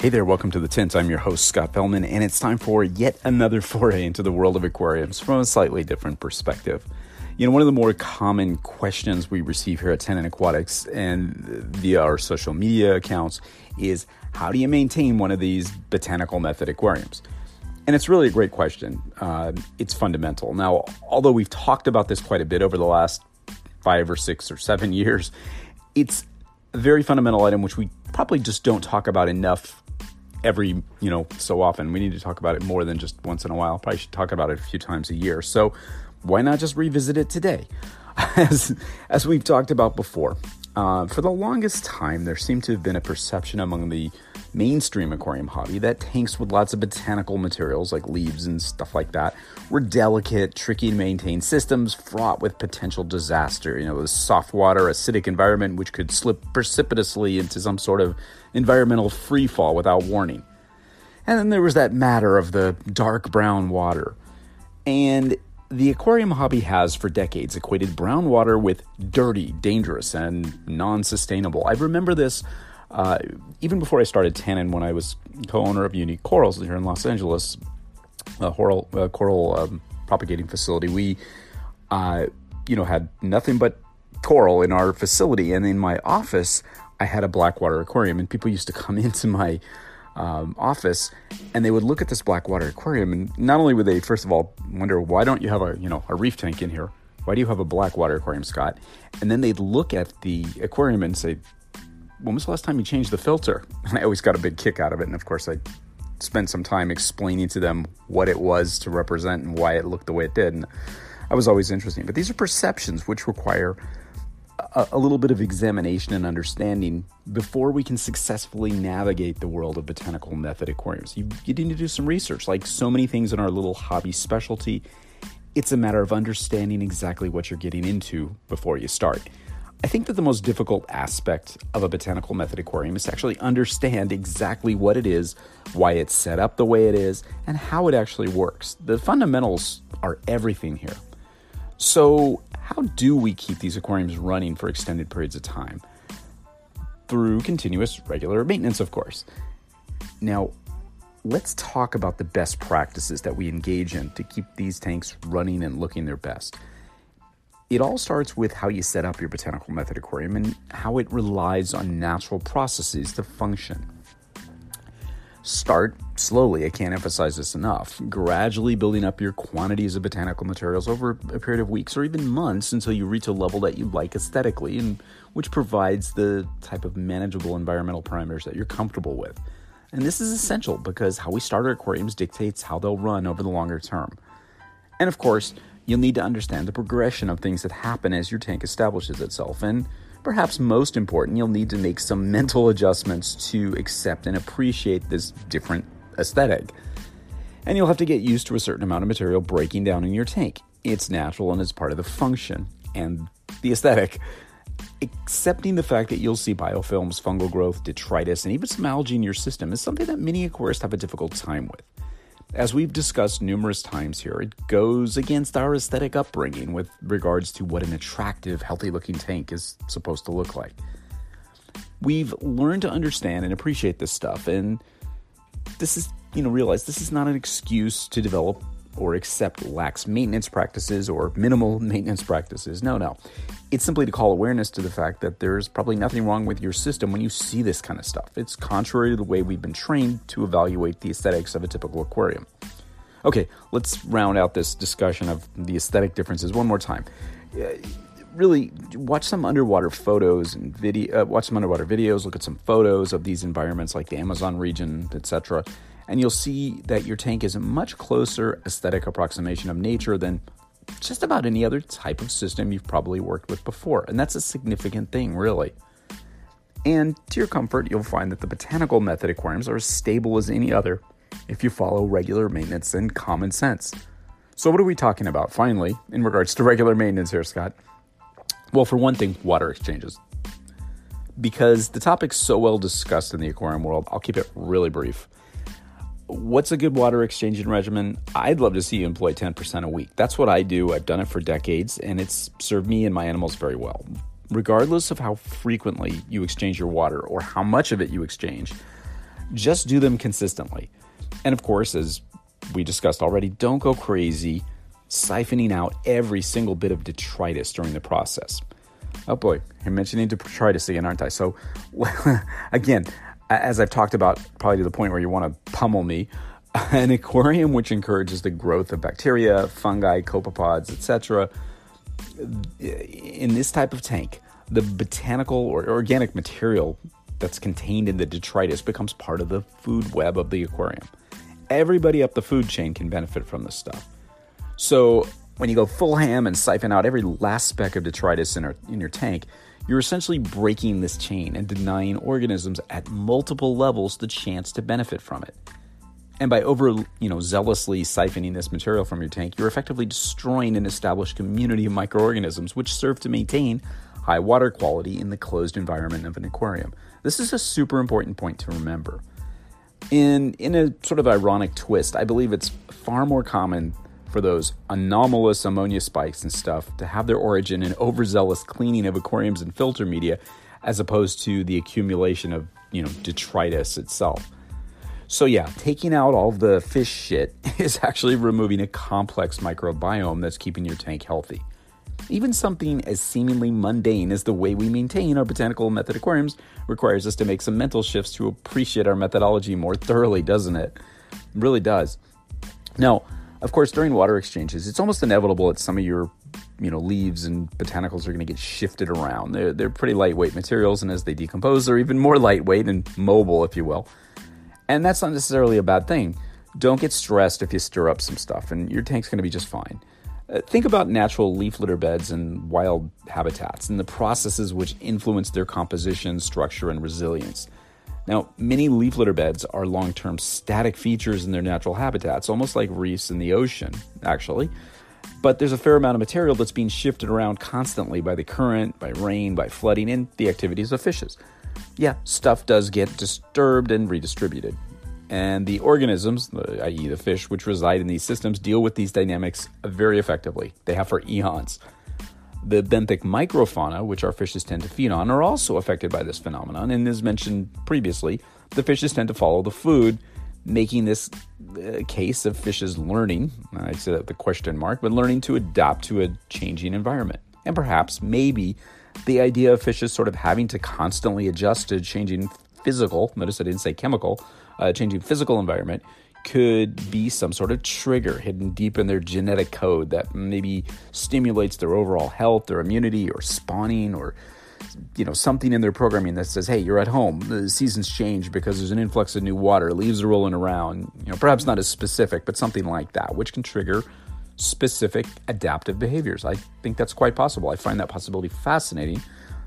Hey there, welcome to the Tint. I'm your host, Scott Fellman, and it's time for yet another foray into the world of aquariums from a slightly different perspective. You know, one of the more common questions we receive here at Tannin Aquatics and via our social media accounts is how do you maintain one of these botanical method aquariums? And it's really a great question. Uh, it's fundamental. Now, although we've talked about this quite a bit over the last five or six or seven years, it's a very fundamental item which we probably just don't talk about enough every you know so often. We need to talk about it more than just once in a while. Probably should talk about it a few times a year. So why not just revisit it today? As as we've talked about before, uh, for the longest time, there seemed to have been a perception among the mainstream aquarium hobby that tanks with lots of botanical materials like leaves and stuff like that were delicate, tricky to maintain systems fraught with potential disaster. You know, the soft water, acidic environment which could slip precipitously into some sort of environmental free fall without warning. And then there was that matter of the dark brown water. And the aquarium hobby has for decades equated brown water with dirty, dangerous, and non sustainable. I remember this uh, even before I started Tannin when I was co owner of Unique Corals here in Los Angeles, a coral, a coral um, propagating facility. We, uh, you know, had nothing but coral in our facility. And in my office, I had a blackwater aquarium, and people used to come into my um, office and they would look at this blackwater aquarium and not only would they first of all wonder why don't you have a you know a reef tank in here? Why do you have a blackwater aquarium scott? And then they'd look at the aquarium and say when was the last time you changed the filter? And i always got a big kick out of it and of course i spent some time explaining to them what it was to represent and why it looked the way it did and that was always interesting but these are perceptions which require a, a, little bit of examination and understanding before we can successfully navigate the world of botanical method aquariums. You, you need to do some research. Like so many things in our little hobby specialty, it's a matter of understanding exactly what you're getting into before you start. I think that the most difficult aspect of a botanical method aquarium is to actually understand exactly what it is, why it's set up the way it is, and how it actually works. The fundamentals are everything here. So, how do we keep these aquariums running for extended periods of time? Through continuous, regular maintenance, of course. Now, let's talk about the best practices that we engage in to keep these tanks running and looking their best. It all starts with how you set up your botanical method aquarium and how it relies on natural processes to function. Start slowly, I can't emphasize this enough, gradually building up your quantities of botanical materials over a period of weeks or even months until you reach a level that you like aesthetically and which provides the type of manageable environmental parameters that you're comfortable with. And this is essential because how we start our aquariums dictates how they'll run over the longer term. And of course, you'll need to understand the progression of things that happen as your tank establishes itself. And Perhaps most important, you'll need to make some mental adjustments to accept and appreciate this different aesthetic. And you'll have to get used to a certain amount of material breaking down in your tank. It's natural and it's part of the function and the aesthetic. Accepting the fact that you'll see biofilms, fungal growth, detritus, and even some algae in your system is something that many aquarists have a difficult time with. As we've discussed numerous times here, it goes against our aesthetic upbringing with regards to what an attractive, healthy looking tank is supposed to look like. We've learned to understand and appreciate this stuff, and this is, you know, realize this is not an excuse to develop or accept lax maintenance practices or minimal maintenance practices. No, no. It's simply to call awareness to the fact that there's probably nothing wrong with your system when you see this kind of stuff. It's contrary to the way we've been trained to evaluate the aesthetics of a typical aquarium. Okay, let's round out this discussion of the aesthetic differences one more time. Really, watch some underwater photos and video. Uh, watch some underwater videos. Look at some photos of these environments, like the Amazon region, etc and you'll see that your tank is a much closer aesthetic approximation of nature than just about any other type of system you've probably worked with before. And that's a significant thing, really. And to your comfort, you'll find that the botanical method aquariums are as stable as any other if you follow regular maintenance and common sense. So, what are we talking about finally in regards to regular maintenance here, Scott? Well, for one thing, water exchanges. Because the topic's so well discussed in the aquarium world, I'll keep it really brief. What's a good water exchanging regimen? I'd love to see you employ 10% a week. That's what I do. I've done it for decades, and it's served me and my animals very well. Regardless of how frequently you exchange your water or how much of it you exchange, just do them consistently. And of course, as we discussed already, don't go crazy siphoning out every single bit of detritus during the process. Oh boy, I'm mentioning detritus again, aren't I? So, again, as I've talked about, probably to the point where you want to pummel me, an aquarium which encourages the growth of bacteria, fungi, copepods, etc. In this type of tank, the botanical or organic material that's contained in the detritus becomes part of the food web of the aquarium. Everybody up the food chain can benefit from this stuff. So, when you go full ham and siphon out every last speck of detritus in, our, in your tank, you're essentially breaking this chain and denying organisms at multiple levels the chance to benefit from it. And by over, you know, zealously siphoning this material from your tank, you're effectively destroying an established community of microorganisms which serve to maintain high water quality in the closed environment of an aquarium. This is a super important point to remember. In in a sort of ironic twist, I believe it's far more common for those anomalous ammonia spikes and stuff to have their origin in overzealous cleaning of aquariums and filter media as opposed to the accumulation of, you know, detritus itself. So yeah, taking out all the fish shit is actually removing a complex microbiome that's keeping your tank healthy. Even something as seemingly mundane as the way we maintain our botanical method aquariums requires us to make some mental shifts to appreciate our methodology more thoroughly, doesn't it? It really does. Now, of course, during water exchanges, it's almost inevitable that some of your you know leaves and botanicals are going to get shifted around. They're they're pretty lightweight materials, and as they decompose, they're even more lightweight and mobile, if you will. And that's not necessarily a bad thing. Don't get stressed if you stir up some stuff, and your tank's going to be just fine. Uh, think about natural leaf litter beds and wild habitats and the processes which influence their composition, structure, and resilience. Now, many leaf litter beds are long term static features in their natural habitats, almost like reefs in the ocean, actually. But there's a fair amount of material that's being shifted around constantly by the current, by rain, by flooding, and the activities of fishes. Yeah, stuff does get disturbed and redistributed. And the organisms, i.e., the fish, which reside in these systems, deal with these dynamics very effectively. They have for eons. The benthic microfauna, which our fishes tend to feed on, are also affected by this phenomenon. And as mentioned previously, the fishes tend to follow the food, making this a uh, case of fishes learning, I say that the question mark, but learning to adapt to a changing environment. And perhaps, maybe, the idea of fishes sort of having to constantly adjust to changing physical, notice I didn't say chemical, uh, changing physical environment could be some sort of trigger hidden deep in their genetic code that maybe stimulates their overall health, their immunity, or spawning, or you know something in their programming that says, "Hey, you're at home. The seasons change because there's an influx of new water. Leaves are rolling around." You know, perhaps not as specific, but something like that, which can trigger specific adaptive behaviors. I think that's quite possible. I find that possibility fascinating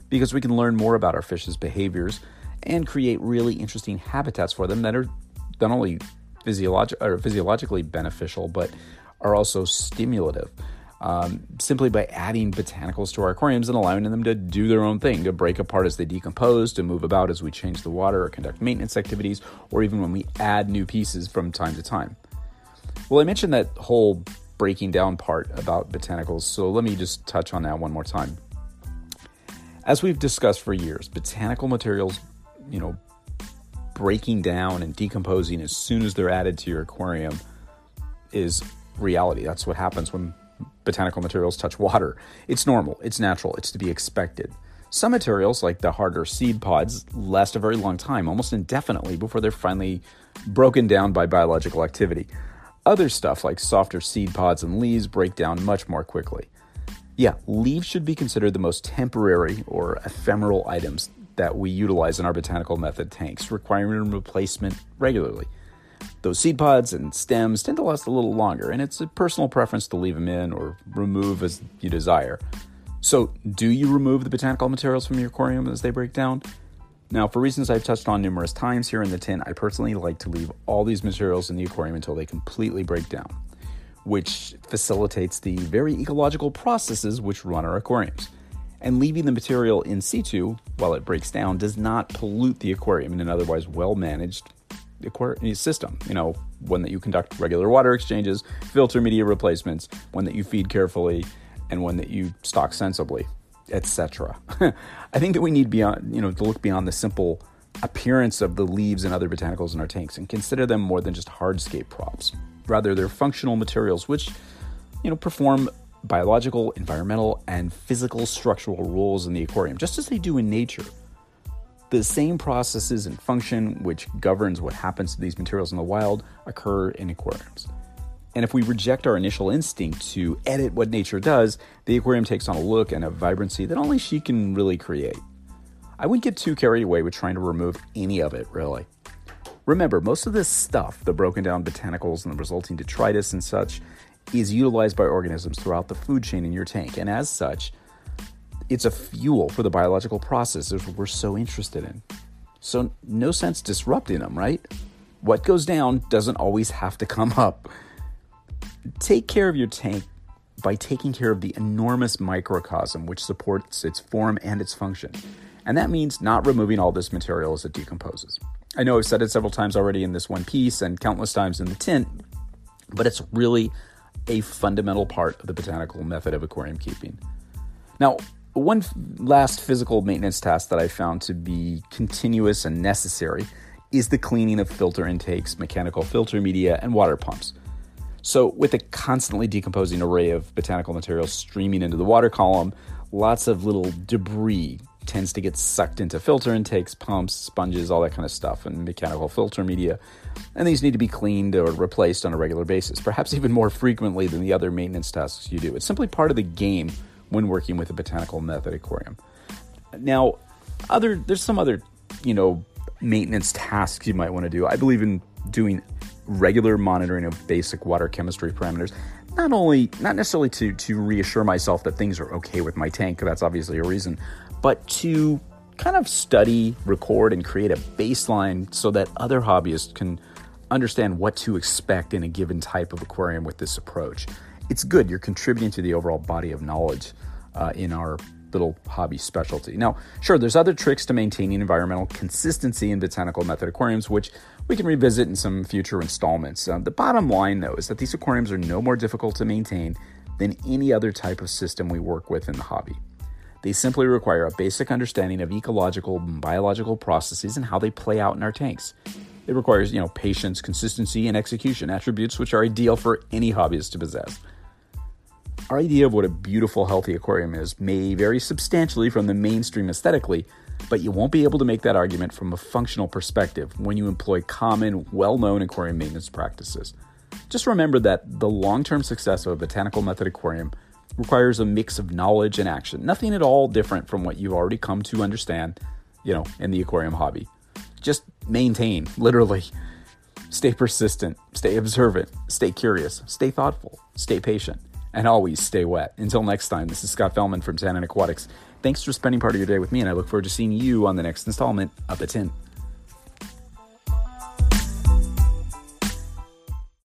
because we can learn more about our fish's behaviors and create really interesting habitats for them that are not only physiolog- or physiologically beneficial, but are also stimulative. Um, simply by adding botanicals to our aquariums and allowing them to do their own thing, to break apart as they decompose, to move about as we change the water or conduct maintenance activities, or even when we add new pieces from time to time. Well, I mentioned that whole breaking down part about botanicals, so let me just touch on that one more time. As we've discussed for years, botanical materials, you know, breaking down and decomposing as soon as they're added to your aquarium is reality. That's what happens when botanical materials touch water. It's normal, it's natural, it's to be expected. Some materials, like the harder seed pods, last a very long time, almost indefinitely, before they're finally broken down by biological activity. Other stuff, like softer seed pods and leaves, break down much more quickly. Yeah, leaves should be considered the most temporary or ephemeral items that we utilize in our botanical method tanks, requiring replacement regularly. Those seed pods and stems tend to last a little longer, and it's a personal preference to leave them in or remove as you desire. So, do you remove the botanical materials from your aquarium as they break down? Now, for reasons I've touched on numerous times here in the Tint, I personally like to leave all these materials in the aquarium until they completely break down, which facilitates the very ecological processes which run our aquariums. And leaving the material in situ while it breaks down does not pollute the aquarium in an otherwise well managed aquarium system. You know, one that you conduct regular water exchanges, filter media replacements, one that you feed carefully, and one that you stock sensibly, etc. I think that we need beyond, you know, to look beyond the simple appearance of the leaves and other botanicals in our tanks and consider them more than just hardscape props. Rather, they're functional materials which, you know, perform biological, environmental, and physical structural roles in the aquarium, just as they do in nature. The same processes and function which governs what happens to these materials in the wild occur in aquariums. And if we reject our initial instinct to edit what nature does, the aquarium takes on a look and a vibrancy that only she can really create. I wouldn't get too carried away with trying to remove any of it, really. Remember, most of this stuff, the broken down botanicals and the resulting detritus and such, is utilized by organisms throughout the food chain in your tank, and as such, it's a fuel for the biological processes we're so interested in. So, no sense disrupting them, right? What goes down doesn't always have to come up. Take care of your tank by taking care of the enormous microcosm which supports its form and its function. And that means not removing all this material as it decomposes. I know I've said it several times already in this one piece and countless times in the tint, but it's really a fundamental part of the botanical method of aquarium keeping. Now, one last physical maintenance task that I found to be continuous and necessary is the cleaning of filter intakes, mechanical filter media, and water pumps. So, with a constantly decomposing array of botanical materials streaming into the water column, lots of little debris tends to get sucked into filter intakes, pumps, sponges, all that kind of stuff, and mechanical filter media. And these need to be cleaned or replaced on a regular basis, perhaps even more frequently than the other maintenance tasks you do. It's simply part of the game when working with a botanical method aquarium. Now, other there's some other, you know, maintenance tasks you might want to do. I believe in doing regular monitoring of basic water chemistry parameters not only not necessarily to to reassure myself that things are okay with my tank that's obviously a reason but to kind of study record and create a baseline so that other hobbyists can understand what to expect in a given type of aquarium with this approach it's good you're contributing to the overall body of knowledge uh, in our little hobby specialty. Now, sure, there's other tricks to maintaining environmental consistency in botanical method aquariums, which we can revisit in some future installments. Uh, the bottom line, though, is that these aquariums are no more difficult to maintain than any other type of system we work with in the hobby. They simply require a basic understanding of ecological and biological processes and how they play out in our tanks. It requires, you know, patience, consistency, and execution, attributes which are ideal for any hobbyist to possess. Our idea of what a beautiful, healthy aquarium is may vary substantially from the mainstream aesthetically, but you won't be able to make that argument from a functional perspective when you employ common, well known aquarium maintenance practices. Just remember that the long term success of a botanical method aquarium requires a mix of knowledge and action, nothing at all different from what you've already come to understand, you know, in the aquarium hobby. Just maintain, literally. Stay persistent, stay observant, stay curious, stay thoughtful, stay patient and always stay wet. Until next time, this is Scott Fellman from Tannin Aquatics. Thanks for spending part of your day with me, and I look forward to seeing you on the next installment of The Tint.